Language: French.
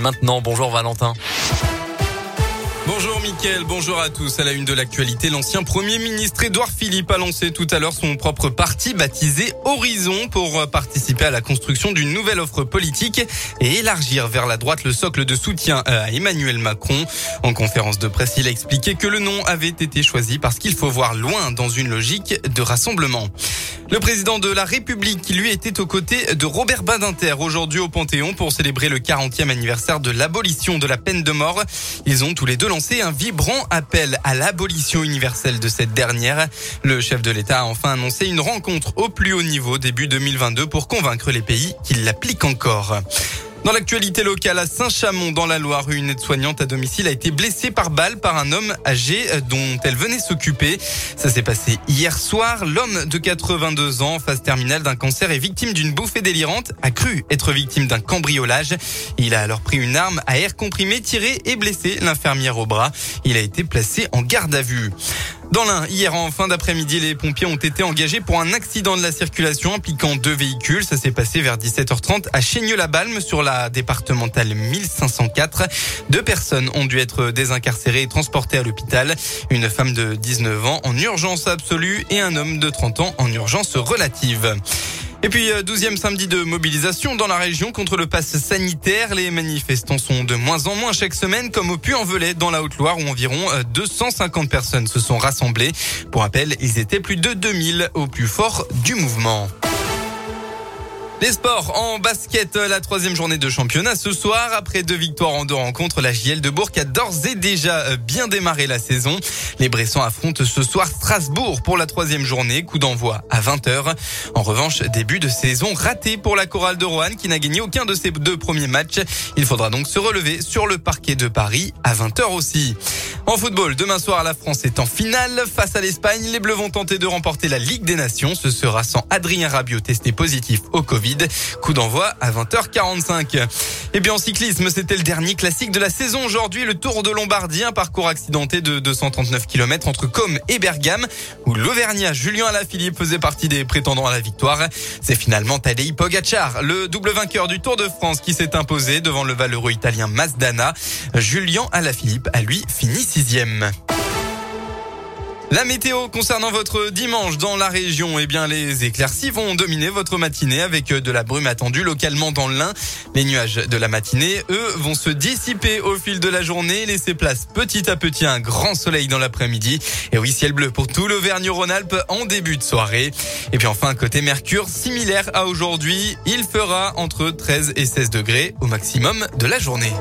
maintenant. Bonjour Valentin. Bonjour Mickaël, bonjour à tous. À la une de l'actualité, l'ancien Premier ministre Édouard Philippe a lancé tout à l'heure son propre parti baptisé Horizon pour participer à la construction d'une nouvelle offre politique et élargir vers la droite le socle de soutien à Emmanuel Macron. En conférence de presse, il a expliqué que le nom avait été choisi parce qu'il faut voir loin dans une logique de rassemblement. Le président de la République, qui lui était aux côtés de Robert Badinter aujourd'hui au Panthéon pour célébrer le 40e anniversaire de l'abolition de la peine de mort. Ils ont tous les deux lancé un vibrant appel à l'abolition universelle de cette dernière. Le chef de l'État a enfin annoncé une rencontre au plus haut niveau début 2022 pour convaincre les pays qu'ils l'appliquent encore. Dans l'actualité locale à Saint-Chamond, dans la Loire, une aide-soignante à domicile a été blessée par balle par un homme âgé dont elle venait s'occuper. Ça s'est passé hier soir. L'homme de 82 ans, phase terminale d'un cancer et victime d'une bouffée délirante, a cru être victime d'un cambriolage. Il a alors pris une arme à air comprimé, tiré et blessé l'infirmière au bras. Il a été placé en garde à vue. Dans l'un, hier en fin d'après-midi, les pompiers ont été engagés pour un accident de la circulation impliquant deux véhicules. Ça s'est passé vers 17h30 à Chaigneux-la-Balme sur la départementale 1504. Deux personnes ont dû être désincarcérées et transportées à l'hôpital. Une femme de 19 ans en urgence absolue et un homme de 30 ans en urgence relative. Et puis, euh, douzième samedi de mobilisation dans la région contre le pass sanitaire. Les manifestants sont de moins en moins chaque semaine, comme au Puy-en-Velay dans la Haute-Loire, où environ 250 euh, personnes se sont rassemblées. Pour rappel, ils étaient plus de 2000 au plus fort du mouvement. Les sports en basket, la troisième journée de championnat ce soir. Après deux victoires en deux rencontres, la JL de Bourg a d'ores et déjà euh, bien démarré la saison. Les Bressans affrontent ce soir Strasbourg pour la troisième journée. Coup d'envoi à 20h. En revanche, début de saison raté pour la chorale de Roanne qui n'a gagné aucun de ses deux premiers matchs. Il faudra donc se relever sur le parquet de Paris à 20h aussi. En football, demain soir, la France est en finale face à l'Espagne. Les Bleus vont tenter de remporter la Ligue des Nations. Ce sera sans Adrien Rabiot testé positif au Covid. Coup d'envoi à 20h45. Et bien en cyclisme, c'était le dernier classique de la saison aujourd'hui, le Tour de Lombardie, un parcours accidenté de 239 km entre Côme et Bergame, où l'Auvergnat Julien Alaphilippe faisait partie des prétendants à la victoire. C'est finalement Tadej Pogacar, le double vainqueur du Tour de France, qui s'est imposé devant le valeureux italien Masdana. Julien Alaphilippe a lui fini sixième. La météo concernant votre dimanche dans la région, eh bien les éclaircies vont dominer votre matinée avec de la brume attendue localement dans l'Ain. Les nuages de la matinée, eux, vont se dissiper au fil de la journée, laisser place petit à petit à un grand soleil dans l'après-midi. Et oui, ciel bleu pour tout l'Auvergne-Rhône-Alpes en début de soirée. Et puis enfin, côté Mercure, similaire à aujourd'hui, il fera entre 13 et 16 degrés au maximum de la journée.